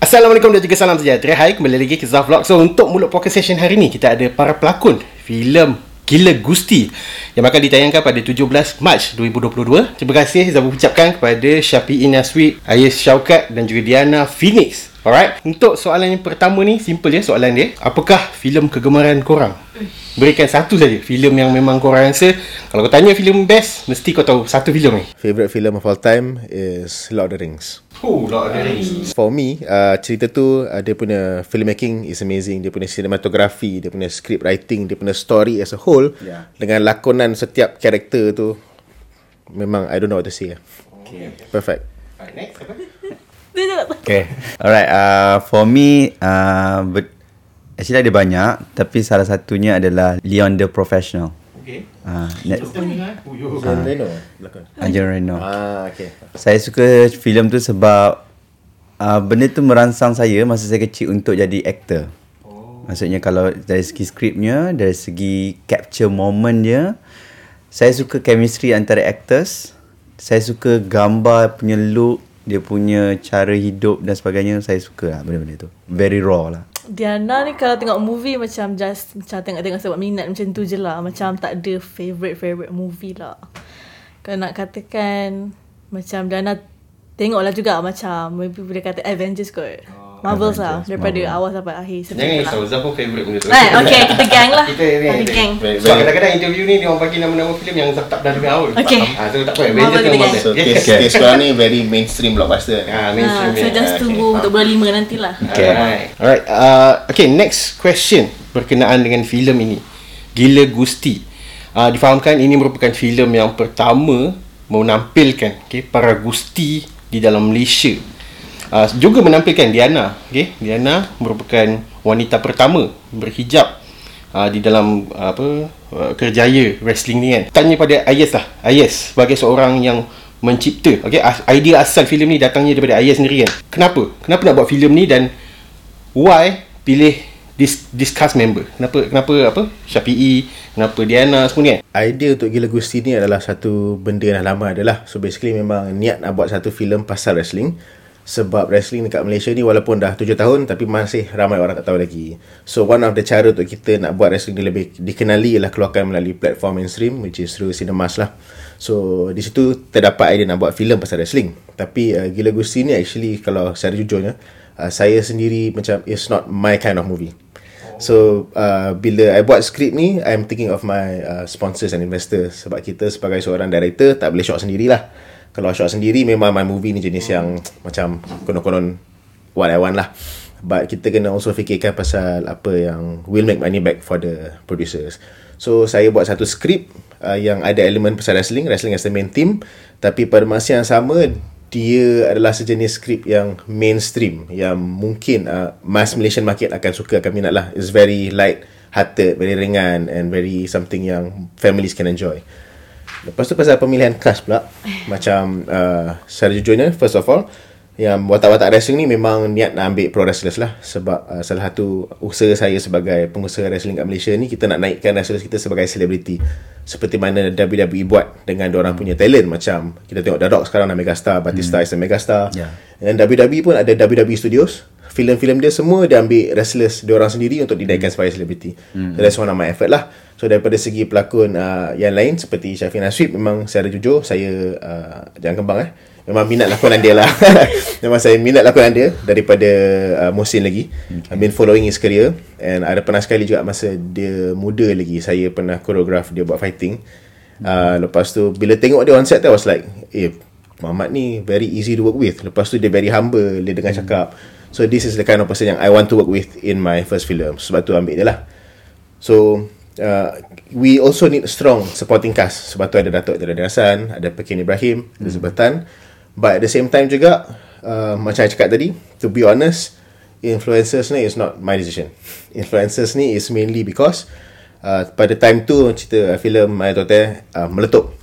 Assalamualaikum dan juga salam sejahtera. Hai, kembali lagi ke Zaf Vlog. So, untuk mulut podcast session hari ni, kita ada para pelakon filem Gila Gusti yang bakal ditayangkan pada 17 Mac 2022. Terima kasih Zaf ucapkan kepada Syafi'i Naswi, Ayes Syaukat dan juga Diana Phoenix. Alright, untuk soalan yang pertama ni, simple je soalan dia. Apakah filem kegemaran korang? Berikan satu saja filem yang memang korang rasa Kalau kau tanya filem best Mesti kau tahu satu filem ni Favorite film of all time is Lord of the Rings. Oh, Rings For me, uh, cerita tu uh, dia punya filmmaking is amazing. Dia punya cinematography, dia punya script writing, dia punya story as a whole Yeah. dengan lakonan setiap karakter tu memang I don't know what to say. lah. Okay, Perfect. Alright, next apa? Okay. Alright. Uh, for me, uh, but actually ada banyak, tapi salah satunya adalah Leon the Professional. Okay Uh, net, Oh, yo. John Reno. Anjan Reno. Ah, okay. Saya suka filem tu sebab uh, benda tu merangsang saya masa saya kecil untuk jadi aktor. Oh. Maksudnya kalau dari segi skripnya, dari segi capture moment dia, saya suka chemistry antara actors. Saya suka gambar punya look, dia punya cara hidup dan sebagainya. Saya suka lah benda-benda tu. Very raw lah. Diana ni kalau tengok movie macam just macam tengok-tengok sebab minat macam tu je lah. Macam tak ada favourite-favourite movie lah. Kalau nak katakan macam Diana tengoklah juga macam maybe boleh kata Avengers kot. Marvel lah daripada awal sampai akhir. Jangan risau, Zaf pun favourite benda tu Right, okay, kita gang lah. Kita ni Kita gang. Sebab kadang-kadang interview ni Dia orang bagi nama-nama filem Yang Zaf tak pernah dengar pun Okay. Ah, So tak apa Marvel Avengers dengan gang. Marvel So Okay. case, case korang ni very mainstream blockbuster. Ah, Ha, mainstream so ni. just Ah, tunggu okay. untuk bulan lima nantilah. Okay. Alright. Alright. Uh, okay, next question berkenaan dengan filem ini. Gila Gusti. Uh, difahamkan ini merupakan filem yang pertama menampilkan okay, para Gusti di dalam Malaysia. Uh, juga menampilkan Diana. Okay? Diana merupakan wanita pertama berhijab uh, di dalam uh, apa uh, kerjaya wrestling ni kan. Tanya pada Ayes lah. Ayes sebagai seorang yang mencipta. Okay? As- idea asal filem ni datangnya daripada Ayes sendiri kan. Kenapa? Kenapa nak buat filem ni dan why pilih this this cast member? Kenapa kenapa apa? Syafi'i, kenapa Diana semua ni kan? Idea untuk Gila Gusti ni adalah satu benda yang dah lama adalah. So basically memang niat nak buat satu filem pasal wrestling. Sebab wrestling dekat Malaysia ni walaupun dah 7 tahun tapi masih ramai orang tak tahu lagi. So one of the cara untuk kita nak buat wrestling ni lebih dikenali ialah keluarkan melalui platform mainstream which is through cinemas lah. So di situ terdapat idea nak buat filem pasal wrestling. Tapi uh, Gila Gusti ni actually kalau secara jujurnya uh, saya sendiri macam it's not my kind of movie. So uh, bila I buat skrip ni I'm thinking of my uh, sponsors and investors Sebab kita sebagai seorang director Tak boleh shot sendirilah Kalau shot sendiri Memang my movie ni jenis yang Macam konon-konon What I want lah. But kita kena also fikirkan pasal Apa yang Will make money back for the producers. So saya buat satu skrip uh, Yang ada elemen pasal wrestling. Wrestling as the main theme. Tapi pada masa yang sama dia adalah sejenis skrip yang mainstream yang mungkin uh, mass Malaysian market akan suka akan minat lah. It's very light hearted very ringan and very something yang families can enjoy lepas tu pasal pemilihan cast pula macam uh, secara jujurnya first of all yang watak-watak wrestling ni memang niat nak ambil pro wrestlers lah. Sebab uh, salah satu usaha saya sebagai pengusaha wrestling kat Malaysia ni kita nak naikkan wrestlers kita sebagai selebriti. Seperti mana WWE buat dengan orang punya talent. Macam kita tengok The Rock sekarang dah megastar Batista hmm. is a megastar. Yeah. dan WWE pun ada WWE Studios filem-filem dia semua dia ambil wrestlers dia orang sendiri untuk dinaikkan sebagai selebriti. Hmm. so that's one of my effort lah. So daripada segi pelakon uh, yang lain seperti Syafiq Naswib memang secara jujur saya uh, jangan kembang eh. Memang minat lakonan dia lah. Memang saya minat lakonan dia daripada uh, Musin lagi. Okay. I've been following his career. And ada pernah sekali juga masa dia muda lagi saya pernah choreograph dia buat fighting. Uh, lepas tu bila tengok dia on set I was like eh Muhammad ni very easy to work with. Lepas tu dia very humble dia dengar cakap so this is the kind of person yang I want to work with in my first film sebab tu ambil dia lah So uh, we also need strong supporting cast. Sebab tu ada Datuk Jadad Hassan, ada Pekin Ibrahim, ada Zubatan. But at the same time juga, uh, macam saya cakap tadi, to be honest, influencers ni is not my decision. Influencers ni is mainly because uh, pada time tu cerita filem Maya Tote uh, meletup.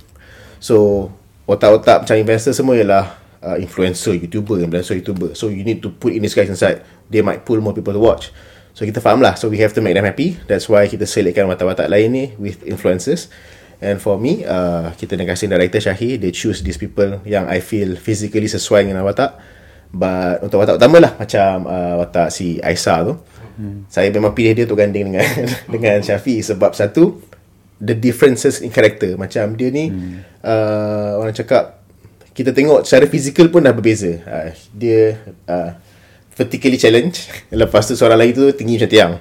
So otak-otak macam investor semua ialah uh, influencer, YouTuber, influencer, YouTuber. So you need to put in these guys inside. They might pull more people to watch. So kita faham lah. So we have to make them happy. That's why kita selectkan watak-watak lain ni with influencers. And for me, uh, kita dengan casting director Syahir, they choose these people yang I feel physically sesuai dengan watak. But untuk watak utama lah macam uh, watak si Aisyah tu. Hmm. Saya memang pilih dia untuk ganding dengan dengan Syafiq sebab satu the differences in character. Macam dia ni hmm. uh, orang cakap kita tengok secara fizikal pun dah berbeza. Uh, dia uh, vertically challenge. Lepas tu seorang lagi tu tinggi macam tiang.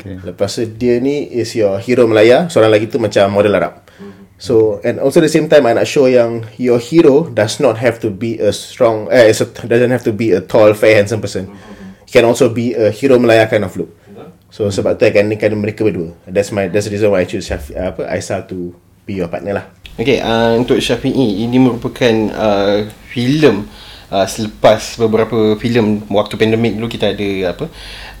Okay. Lepas tu dia ni is your hero Melaya. Seorang lagi tu macam model Arab. So and also the same time I nak show yang your hero does not have to be a strong eh a, doesn't have to be a tall fair handsome person. He can also be a hero Melaya kind of look. So sebab tu I kan mereka berdua. That's my that's the reason why I choose Syafi, apa Aisyah to be your partner lah. Okay, uh, untuk Syafi'i ini merupakan uh, filem uh, selepas beberapa filem waktu pandemik dulu kita ada apa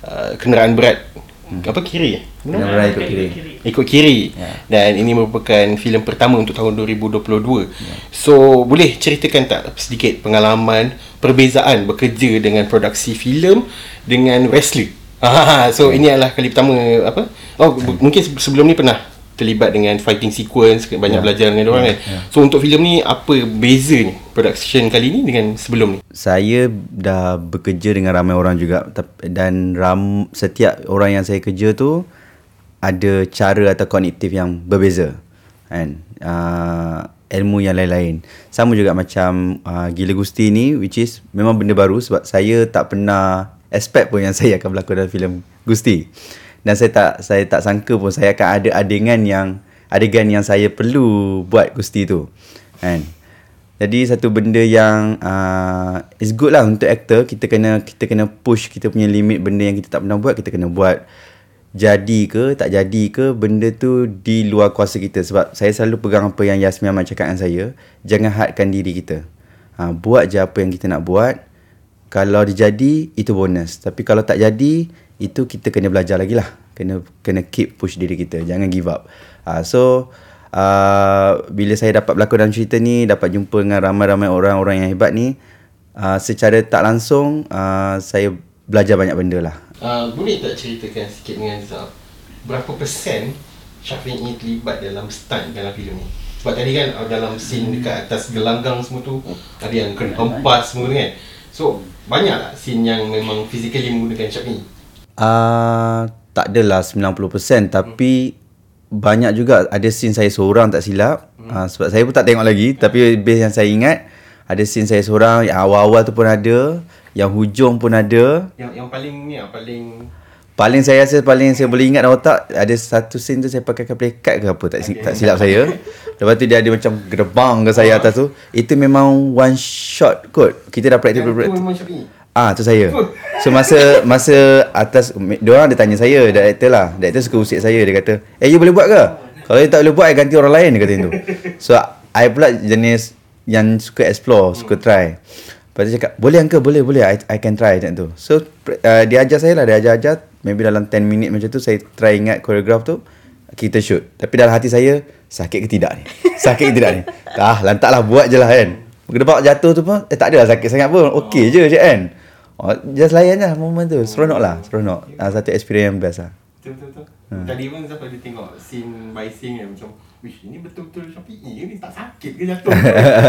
uh, kenderaan berat hmm. apa kiri eh? Kenderaan ikut kiri. Ikut kiri. Yeah. Dan ini merupakan filem pertama untuk tahun 2022. Yeah. So, boleh ceritakan tak sedikit pengalaman perbezaan bekerja dengan produksi filem dengan wrestler? Ah, so yeah. ini adalah kali pertama apa? Oh, yeah. mungkin sebelum ni pernah terlibat dengan fighting sequence banyak yeah. belajar dengan orang yeah. kan. Yeah. So untuk filem ni apa beza ni production kali ni dengan sebelum ni? Saya dah bekerja dengan ramai orang juga dan ram setiap orang yang saya kerja tu ada cara atau kognitif yang berbeza. Kan? Uh, ilmu yang lain-lain. Sama juga macam uh, Gila Gusti ni which is memang benda baru sebab saya tak pernah expect pun yang saya akan berlakon dalam filem Gusti dan saya tak saya tak sangka pun saya akan ada adegan yang adegan yang saya perlu buat Gusti tu kan. Jadi satu benda yang uh, is good lah untuk actor kita kena kita kena push kita punya limit benda yang kita tak pernah buat kita kena buat. Jadi ke tak jadi ke benda tu di luar kuasa kita. Sebab saya selalu pegang apa yang Yasmin Ahmad cakap dengan saya. Jangan hadkan diri kita. Ha, buat je apa yang kita nak buat. Kalau dia jadi itu bonus. Tapi kalau tak jadi itu kita kena belajar lagi lah. Kena kena keep push diri kita. Jangan give up. Uh, so uh, bila saya dapat berlakon dalam cerita ni dapat jumpa dengan ramai-ramai orang-orang yang hebat ni uh, secara tak langsung uh, saya belajar banyak benda lah. Uh, boleh tak ceritakan sikit dengan Zab berapa persen Syafiq ni terlibat dalam stunt dalam filem ni? Sebab tadi kan dalam scene dekat atas gelanggang semua tu ada yang kena hempas semua kan. So banyak tak scene yang memang physically menggunakan Syafiq ni Uh, tak adalah 90% tapi hmm. banyak juga ada scene saya seorang tak silap hmm. uh, sebab saya pun tak tengok lagi tapi base yang saya ingat ada scene saya seorang yang awal-awal tu pun ada yang hujung pun ada yang yang paling ni yang paling paling saya rasa paling saya boleh ingat dalam otak ada satu scene tu saya pakai play card ke apa tak, okay. tak silap saya lepas tu dia ada macam gerbang ke saya atas tu itu memang one shot kot kita dah practice practice Ah tu saya. So masa masa atas dia orang dia tanya saya director lah. Director suka usik saya dia kata, "Eh you boleh buat ke?" Kalau you tak boleh buat, I ganti orang lain dia kata itu. So I pula jenis yang suka explore, suka try. Lepas dia cakap, boleh angka, boleh, boleh, I, I can try macam tu. So, uh, dia ajar saya lah, dia ajar-ajar. Maybe dalam 10 minit macam tu, saya try ingat koreograf tu, kita shoot. Tapi dalam hati saya, sakit ke tidak ni? Sakit ke tidak ni? Ah, lantaklah buat je lah kan. Kedebak jatuh tu pun, eh tak adalah sakit sangat pun. Okey je je kan. Oh, just layan lah moment tu. Seronok lah. Seronok. Uh, satu experience yang best lah. Betul, betul, betul. Hmm. Tadi pun siapa dia tengok scene by scene yang macam Wish, ini betul-betul Shopee E ni tak sakit ke jatuh?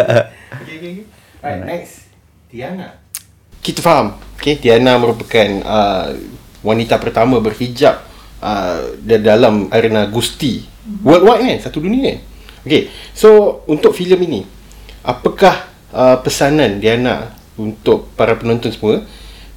okay, okay, okay. Alright, next. Tiana. Kita faham. Okay, Tiana merupakan uh, wanita pertama berhijab uh, dalam arena Gusti. Mm-hmm. Worldwide kan? Satu dunia kan? Okay, so untuk filem ini, apakah uh, pesanan Diana untuk para penonton semua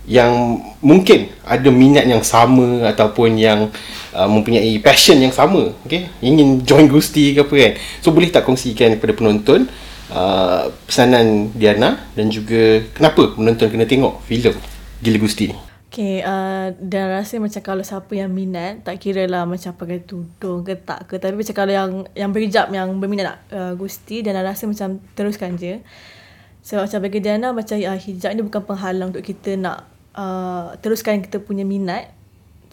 yang mungkin ada minat yang sama ataupun yang uh, mempunyai passion yang sama okey ingin join Gusti ke apa kan so boleh tak kongsikan kepada penonton uh, pesanan Diana dan juga kenapa penonton kena tengok filem Gila Gusti ni Okay, uh, dan rasa macam kalau siapa yang minat, tak kira lah macam pakai tudung ke tak ke. Tapi macam kalau yang yang berhijab, yang berminat nak uh, Gusti, dan rasa macam teruskan je. So macam bagi Diana, macam uh, hijab ni bukan penghalang untuk kita nak uh, teruskan kita punya minat.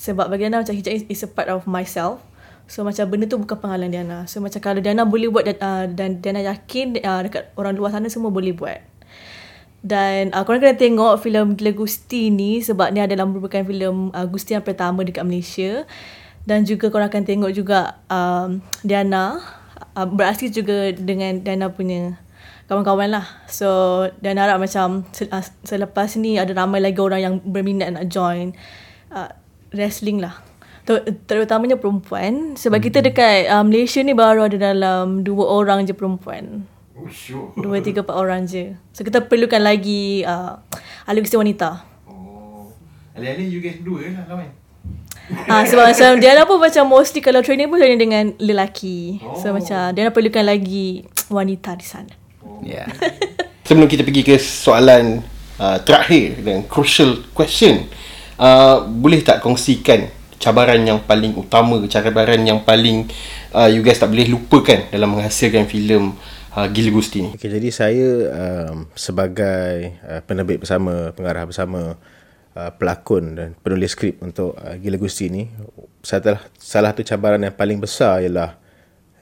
Sebab bagi Diana macam hijab is a part of myself. So macam benda tu bukan penghalang Diana. So macam kalau Diana boleh buat dan, uh, dan Diana yakin uh, dekat orang luar sana semua boleh buat. Dan uh, korang kena tengok filem Gila Gusti ni sebab ni adalah merupakan filem uh, Gusti yang pertama dekat Malaysia. Dan juga korang akan tengok juga um, Diana uh, berasal juga dengan Diana punya kawan-kawan lah. So dan harap macam uh, selepas ni ada ramai lagi orang yang berminat nak join uh, wrestling lah. Ter- terutamanya perempuan sebab hmm. kita dekat uh, Malaysia ni baru ada dalam dua orang je perempuan. Oh, sure. Dua, tiga, empat orang je. So kita perlukan lagi uh, ahli kisah wanita. Oh. Alih-alih you guys berdua lah lawan. Ah sebab macam Diana pun macam mostly kalau training pun training dengan lelaki. Oh. So macam Diana perlukan lagi wanita di sana. Yeah. Sebelum kita pergi ke soalan uh, terakhir dan crucial question, uh, boleh tak kongsikan cabaran yang paling utama, cabaran yang paling uh, you guys tak boleh lupakan dalam menghasilkan filem uh, Gila Gusti ni? Okay, jadi saya um, sebagai uh, penerbit bersama, pengarah bersama, uh, pelakon dan penulis skrip untuk uh, Gila Gusti ni, salah, salah satu cabaran yang paling besar ialah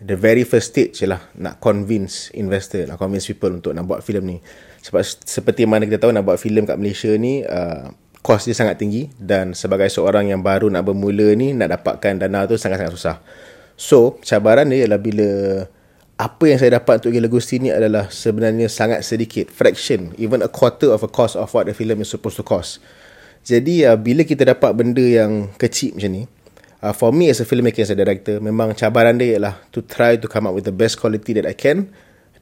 the very first stage ialah nak convince investor, nak convince people untuk nak buat filem ni. Sebab seperti mana kita tahu nak buat filem kat Malaysia ni, uh, kos dia sangat tinggi dan sebagai seorang yang baru nak bermula ni, nak dapatkan dana tu sangat-sangat susah. So, cabaran dia ialah bila apa yang saya dapat untuk Gila Gusti ni adalah sebenarnya sangat sedikit fraction even a quarter of a cost of what the film is supposed to cost jadi uh, bila kita dapat benda yang kecil macam ni uh, for me as a filmmaker as a director memang cabaran dia ialah to try to come up with the best quality that I can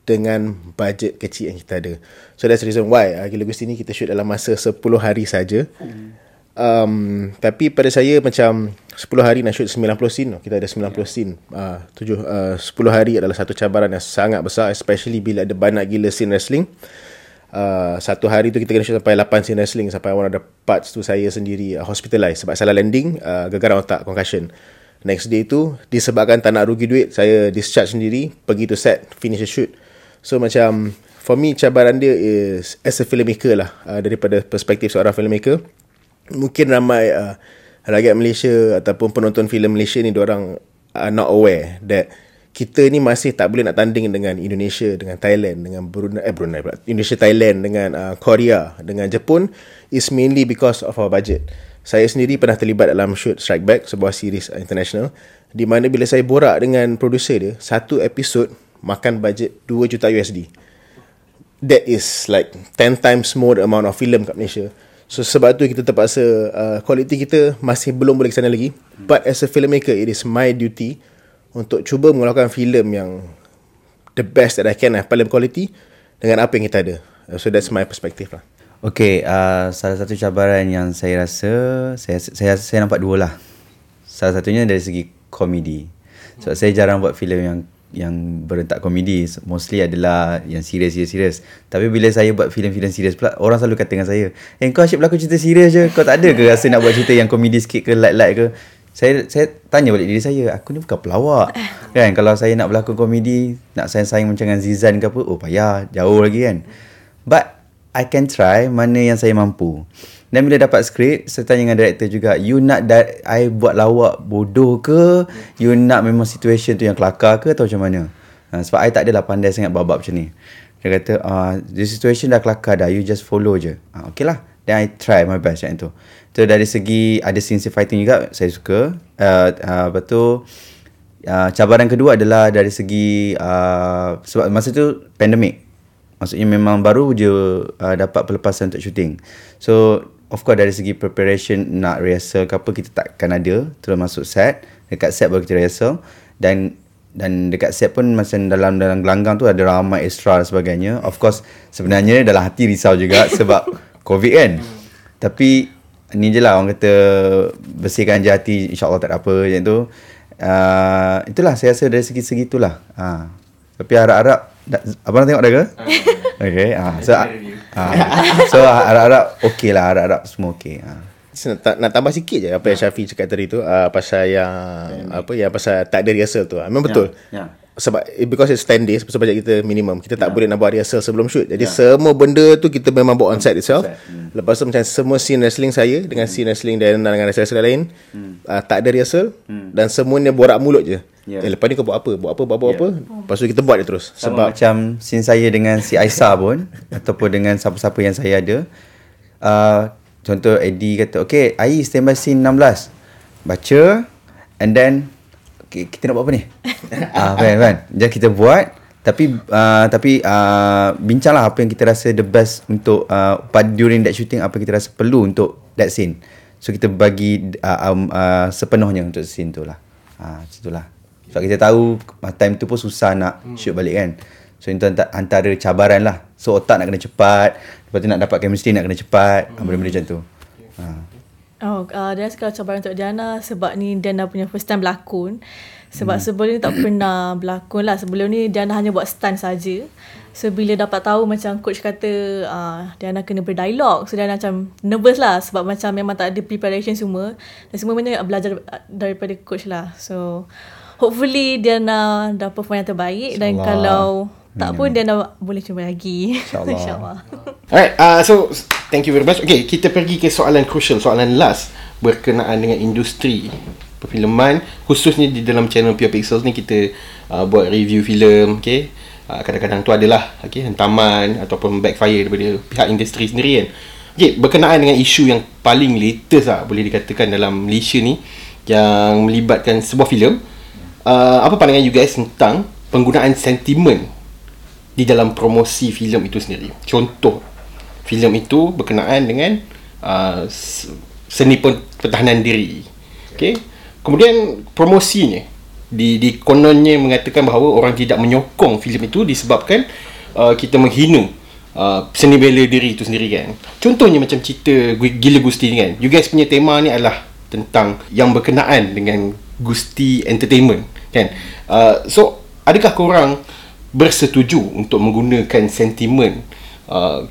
dengan budget kecil yang kita ada. So that's the reason why uh, Gila Gusti ni kita shoot dalam masa 10 hari saja. Um, tapi pada saya macam 10 hari nak shoot 90 scene kita ada 90 scene. Uh, 7, uh, 10 hari adalah satu cabaran yang sangat besar especially bila ada banyak gila scene wrestling uh, satu hari tu kita kena shoot sampai 8 scene wrestling sampai one of the parts tu saya sendiri uh, hospitalized sebab salah landing uh, gegaran otak concussion. Next day tu disebabkan tak nak rugi duit saya discharge sendiri pergi to set finish the shoot. So macam for me cabaran dia is as a filmmaker lah uh, daripada perspektif seorang filmmaker. Mungkin ramai uh, rakyat Malaysia ataupun penonton filem Malaysia ni orang are not aware that kita ni masih tak boleh nak tanding dengan Indonesia, dengan Thailand, dengan Brunei, eh Brunei pula. Indonesia, Thailand, dengan uh, Korea, dengan Jepun is mainly because of our budget. Saya sendiri pernah terlibat dalam shoot Strike Back, sebuah series international, di mana bila saya borak dengan producer dia, satu episod makan budget 2 juta USD. That is like 10 times more the amount of film kat Malaysia. So sebab tu kita terpaksa uh, quality kita masih belum boleh ke sana lagi. But as a filmmaker, it is my duty untuk cuba mengeluarkan filem yang the best that I can lah, paling quality dengan apa yang kita ada. Uh, So that's my perspective lah. Okay, uh, salah satu cabaran yang saya rasa saya saya saya nampak dua lah. Salah satunya dari segi komedi. Sebab saya jarang buat filem yang yang berentak komedi mostly adalah yang serius serius serius tapi bila saya buat filem-filem serius pula orang selalu kata dengan saya eh kau asyik berlakon cerita serius je kau tak ada ke rasa nak buat cerita yang komedi sikit ke light-light ke saya saya tanya balik diri saya aku ni bukan pelawak. Kan kalau saya nak berlakon komedi nak sayang-sayang macam dengan Zizan ke apa oh payah jauh lagi kan. But I can try mana yang saya mampu. Dan bila dapat skrip Saya tanya dengan director juga You nak da- I buat lawak bodoh ke? You nak memang situation tu yang kelakar ke Atau macam mana? Ha, Sebab I tak adalah pandai sangat babak macam ni. Dia kata uh, The situation dah kelakar dah You just follow je. Ha, Okay lah Then I try my best macam tu So dari segi Ada scene fighting juga Saya suka uh, uh, Lepas tu uh, Cabaran kedua adalah Dari segi uh, Sebab masa tu Pandemic Maksudnya memang baru je uh, dapat pelepasan untuk shooting. So, of course dari segi preparation nak rehearsal ke apa kita takkan ada terus masuk set. Dekat set baru kita rehearsal dan dan dekat set pun macam dalam dalam gelanggang tu ada ramai extra dan sebagainya. Of course sebenarnya dalam hati risau juga sebab COVID kan. Tapi ni je lah orang kata bersihkan je hati insyaAllah tak ada apa macam tu. Uh, itulah saya rasa dari segi-segi itulah. Ha. Tapi harap-harap Abang nak tengok dah ke? Okay ah, So ah, So harap-harap Okay lah Harap-harap semua okay ah. So, nak, nak tambah sikit je apa yang Syafi cakap tadi tu uh, pasal yang apa yang pasal tak ada rehearsal tu. Memang betul. ya. Sebab eh, because it's 10 days sebab kita minimum. Kita tak boleh nak buat rehearsal sebelum shoot. Jadi semua benda tu kita memang buat on set itself. Lepas tu macam semua scene wrestling saya dengan scene wrestling dan dengan wrestler lain uh, tak ada rehearsal dan semuanya borak mulut je. Ya. Eh, lepas ni kau buat apa? Buat apa? Buat apa? Buat apa? Lepas tu kita buat dia terus. Sebab Sebab macam Scene saya dengan si Aisyah pun Ataupun dengan siapa-siapa yang saya ada uh, Contoh Eddie kata Okay Ai stand by scene 16 Baca And then Kita nak buat apa ni ah, kan, kan? Jadi kita buat Tapi uh, tapi uh, bincanglah apa yang kita rasa the best untuk uh, pada during that shooting apa yang kita rasa perlu untuk that scene. So kita bagi uh, um, uh, sepenuhnya untuk scene tu lah. Macam tu lah. Sebab kita tahu uh, time tu pun susah nak hmm. shoot balik kan. So itu anta- antara cabaran lah. So otak nak kena cepat. Lepas tu nak dapat chemistry nak kena cepat. Hmm. Benda-benda macam tu. Ha. Oh, uh, dia sekarang cabaran untuk Diana sebab ni Diana punya first time berlakon. Sebab hmm. sebelum ni tak pernah berlakon lah. Sebelum ni Diana hanya buat stunt saja. So bila dapat tahu macam coach kata uh, Diana kena berdialog. So Diana macam nervous lah sebab macam memang tak ada preparation semua. Dan semua benda belajar daripada coach lah. So hopefully Diana dah perform yang terbaik. Dan kalau tak pun Diana boleh cuba lagi. InsyaAllah. InsyaAllah. Alright, uh, so thank you very much. Okay, kita pergi ke soalan crucial, soalan last berkenaan dengan industri perfilman khususnya di dalam channel Pure Pixels ni kita uh, buat review filem, okay. Uh, kadang-kadang tu adalah okay, hentaman ataupun backfire daripada pihak industri sendiri kan. Okay, berkenaan dengan isu yang paling latest lah boleh dikatakan dalam Malaysia ni yang melibatkan sebuah filem. Uh, apa pandangan you guys tentang penggunaan sentimen di dalam promosi filem itu sendiri? Contoh, filem itu berkenaan dengan uh, seni pertahanan diri. Okay. Kemudian promosinya di di kononnya mengatakan bahawa orang tidak menyokong filem itu disebabkan uh, kita menghina uh, seni bela diri itu sendiri kan. Contohnya macam cerita Gila Gusti ni kan. You guys punya tema ni adalah tentang yang berkenaan dengan Gusti Entertainment kan. Uh, so adakah korang bersetuju untuk menggunakan sentimen uh,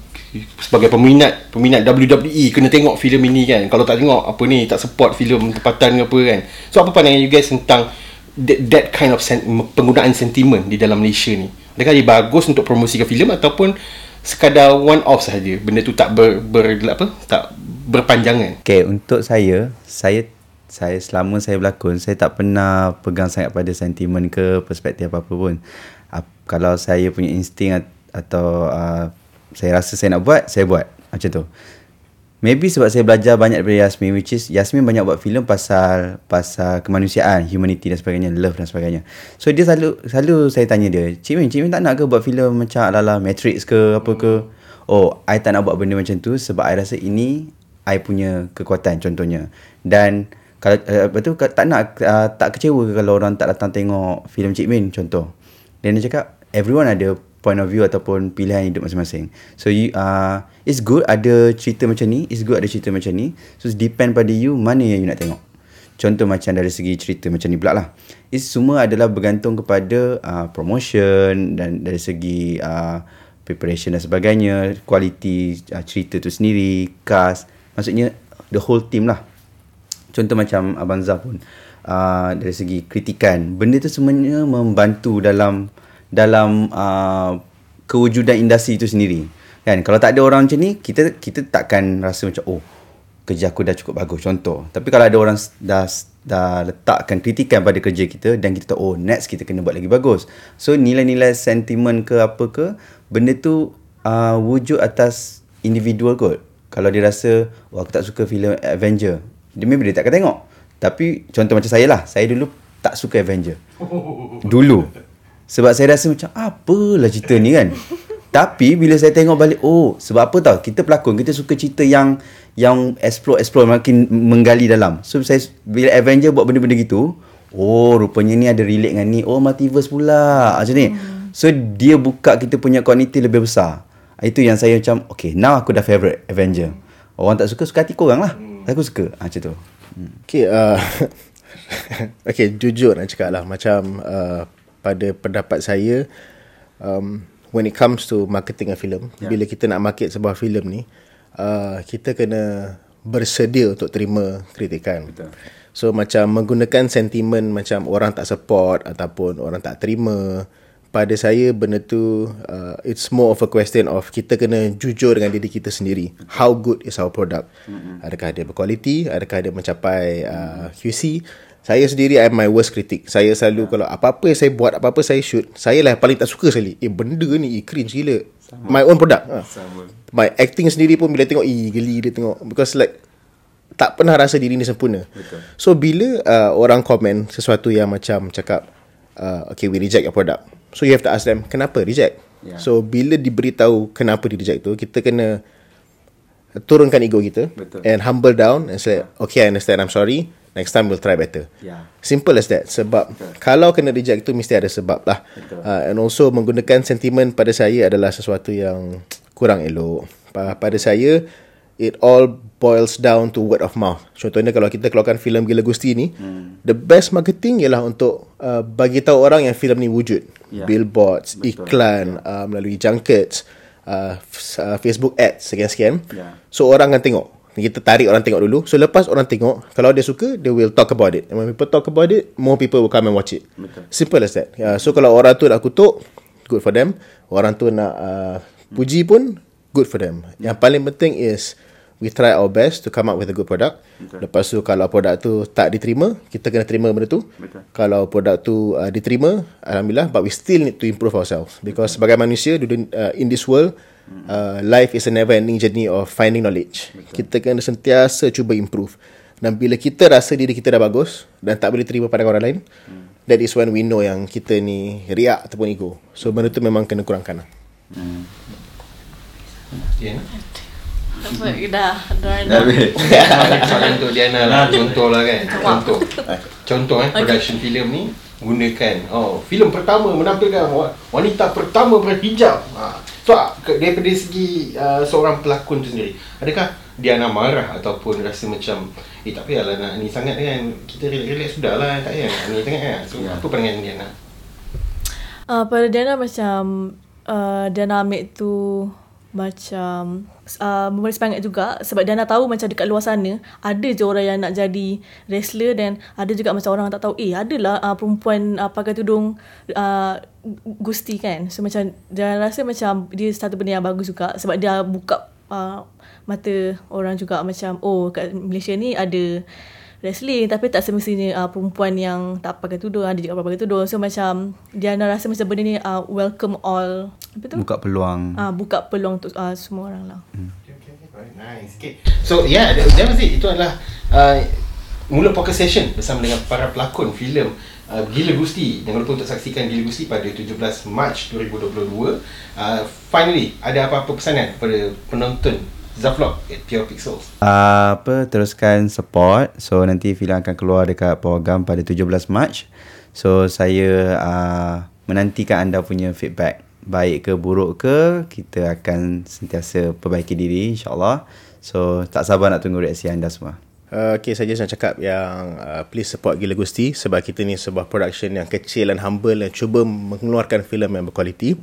sebagai peminat peminat WWE kena tengok filem ini kan? Kalau tak tengok apa ni tak support filem tempatan ke apa kan? So apa pandangan you guys tentang that, that kind of sen- penggunaan sentimen di dalam Malaysia ni? Adakah dia bagus untuk promosikan filem ataupun sekadar one off sahaja? Benda tu tak ber, ber apa tak berpanjangan? Okay, untuk saya, saya saya selama saya berlakon, saya tak pernah pegang sangat pada sentimen ke perspektif apa-apa pun. Kalau saya punya insting at- atau uh, saya rasa saya nak buat, saya buat. Macam tu. Maybe sebab saya belajar banyak daripada Yasmin which is Yasmin banyak buat filem pasal pasal kemanusiaan, humanity dan sebagainya, love dan sebagainya. So dia selalu selalu saya tanya dia, "Cik Min, Cik Min tak nak ke buat filem macam ala-ala Matrix ke apa ke?" Oh, I tak nak buat benda macam tu sebab I rasa ini I punya kekuatan contohnya. Dan kalau uh, betul tak nak uh, tak kecewa ke kalau orang tak datang tengok filem Cik Min contoh. Dan dia cakap everyone ada point of view ataupun pilihan hidup masing-masing. So you uh, it's good ada cerita macam ni, it's good ada cerita macam ni. So it depend pada you mana yang you nak tengok. Contoh macam dari segi cerita macam ni pula lah. It semua adalah bergantung kepada uh, promotion dan dari segi uh, preparation dan sebagainya, kualiti uh, cerita tu sendiri, cast. Maksudnya the whole team lah. Contoh macam Abang Zah pun uh, dari segi kritikan. Benda tu semuanya membantu dalam dalam uh, kewujudan industri itu sendiri. Kan kalau tak ada orang macam ni, kita kita takkan rasa macam oh kerja aku dah cukup bagus contoh. Tapi kalau ada orang dah dah letakkan kritikan pada kerja kita dan kita tahu oh next kita kena buat lagi bagus. So nilai-nilai sentimen ke apa ke, benda tu uh, wujud atas individual kot. Kalau dia rasa oh aku tak suka filem Avenger, dia maybe dia tak akan tengok. Tapi contoh macam saya lah, saya dulu tak suka Avenger. Dulu. Sebab saya rasa macam apalah cerita ni kan. Tapi bila saya tengok balik oh sebab apa tau kita pelakon kita suka cerita yang yang explore explore makin menggali dalam. So saya bila Avenger buat benda-benda gitu, oh rupanya ni ada relate dengan ni. Oh multiverse pula. Macam ni. So dia buka kita punya kogniti lebih besar. Itu yang saya macam okay now aku dah favourite Avenger. Orang tak suka suka hati korang lah. Aku suka. Ha, macam tu. Okay, uh, okay jujur nak cakap lah macam uh, pada pendapat saya um, when it comes to marketing a film yeah. bila kita nak market sebuah filem ni uh, kita kena bersedia untuk terima kritikan Betul. so macam menggunakan sentimen macam orang tak support ataupun orang tak terima pada saya benda tu uh, it's more of a question of kita kena jujur dengan diri kita sendiri. How good is our product? Mm-hmm. adakah dia berkualiti? Adakah dia mencapai uh, QC saya sendiri I'm my worst critic. Saya selalu kalau apa-apa yang saya buat apa-apa saya shoot saya lah paling tak suka sekali. Eh benda ni eh, cringe gila. My own product. Ha. my acting sendiri pun bila tengok eh geli dia tengok. Because like tak pernah rasa diri ni sempurna. Betul. so bila uh, orang komen sesuatu yang macam cakap uh, okay we reject your product So you have to ask them kenapa reject. Yeah. So bila diberitahu kenapa di reject tu, kita kena turunkan ego kita Betul. and humble down and say okay I understand I'm sorry next time we'll try better. Yeah. Simple as that. Sebab Betul. kalau kena reject tu mesti ada sebab lah. Betul. Uh, and also menggunakan sentimen pada saya adalah sesuatu yang kurang elok. Pa- Pada saya it all boils down to word of mouth. Contohnya kalau kita keluarkan filem Gila Gusti ni, hmm. the best marketing ialah untuk uh, bagi tahu orang yang filem ni wujud. Ya. Billboards, Betul. iklan, uh, melalui junkets, uh, f- uh, Facebook ads sekian-sekian. Ya. So orang akan tengok. Kita tarik orang tengok dulu. So lepas orang tengok, kalau dia suka, they will talk about it. And when people talk about it, more people will come and watch it. Betul. Simple as that. Yeah, so kalau orang tu nak kutuk, good for them. Orang tu nak uh, puji pun, good for them. Yang paling penting is we try our best to come up with a good product. Betul. Lepas tu kalau produk tu tak diterima, kita kena terima benda tu. Betul. Kalau produk tu uh, diterima, alhamdulillah, but we still need to improve ourselves because sebagai manusia dunia- uh, in this world uh, life is a never ending journey of finding knowledge. Kita kena sentiasa cuba improve. Dan bila kita rasa diri kita dah bagus dan tak boleh terima pandangan orang lain, that is when we know yang kita ni riak ataupun ego. So benda tu memang kena kurangkan lah. Diana Apa, dah, dah, Dah. Soalan untuk Diana lah. Contoh lah kan. Contoh. Contoh eh Production filem ni Gunakan. Oh filem pertama Menampilkan wa- Wanita pertama berhijab. Ha. So ah, daripada segi uh, Seorang pelakon tu sendiri. Adakah Diana marah Ataupun rasa macam Eh tak payahlah nak ni sangat kan. Kita relax-relax sudah lah Tak payah nak ni sangat kan. So Ya. apa pandangan Diana? Uh, pada Diana macam uh, Diana ambil tu macam uh, memberi semangat juga sebab Diana tahu macam dekat luar sana ada je orang yang nak jadi wrestler dan ada juga macam orang tak tahu. Eh adalah uh, perempuan uh, pakai tudung uh, gusti kan? So macam Diana rasa macam dia satu benda yang bagus juga sebab dia buka uh, mata orang juga macam oh kat Malaysia ni ada wrestling tapi tak semestinya uh, perempuan yang tak pakai tudung ada juga pakai tudung so macam Diana rasa macam benda ni uh, welcome all apa tu Buka peluang. uh, buka peluang untuk uh, semua orang lah Okay, okay, okay. Alright, nice. Okay. So, yeah, that, that was it. Itu adalah uh, mula podcast session bersama dengan para pelakon filem uh, Gila Gusti. Jangan lupa untuk saksikan Gila Gusti pada 17 Mac 2022. Uh, finally, ada apa-apa pesanan kepada penonton Zavlog at Pure Pixels? Uh, apa teruskan support. So nanti filem akan keluar dekat program pada 17 Mac. So saya uh, menantikan anda punya feedback. Baik ke buruk ke, kita akan sentiasa perbaiki diri insya-Allah. So tak sabar nak tunggu reaksi anda semua. Uh, okay, saya just nak cakap yang uh, please support Gila Gusti sebab kita ni sebuah production yang kecil dan humble dan cuba mengeluarkan filem yang berkualiti.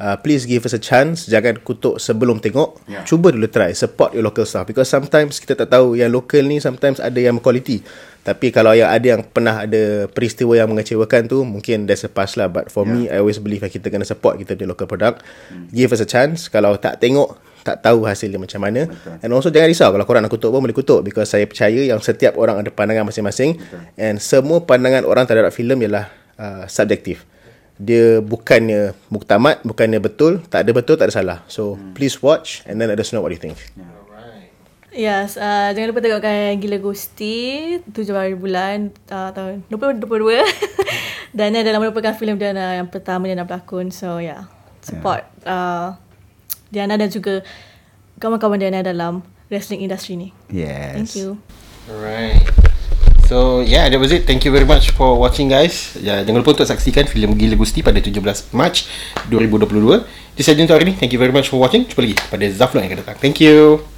Uh, please give us a chance. Jangan kutuk sebelum tengok. Yeah. Cuba dulu try. Support your local stuff. Because sometimes kita tak tahu yang local ni sometimes ada yang berkualiti. Tapi kalau yang ada yang pernah ada peristiwa yang mengecewakan tu, mungkin there's a past lah. But for yeah. me, I always believe kita kena support kita punya local product. Hmm. Give us a chance. Kalau tak tengok, tak tahu hasilnya macam mana. Betul. And also jangan risau kalau korang nak kutuk pun boleh kutuk because saya percaya yang setiap orang ada pandangan masing-masing Betul. and semua pandangan orang terhadap filem ialah uh, subjektif. Dia bukannya muktamad, bukannya betul, tak ada betul, tak ada salah. So hmm. please watch and then let us know what you think. Alright. Yes, uh, jangan lupa tengokkan Gila Gusti 7 hari bulan uh, tahun 2022 Dan ini adalah merupakan filem Diana yang pertama Diana berlakon So yeah, support uh, Diana dan juga kawan-kawan Diana dalam wrestling industri ni Yes. Thank you Alright. So yeah, that was it. Thank you very much for watching guys. Ya, jangan lupa untuk saksikan filem Gila Gusti pada 17 Mac 2022. Itu saja untuk hari ini. Thank you very much for watching. Jumpa lagi pada Zaflon yang akan datang. Thank you.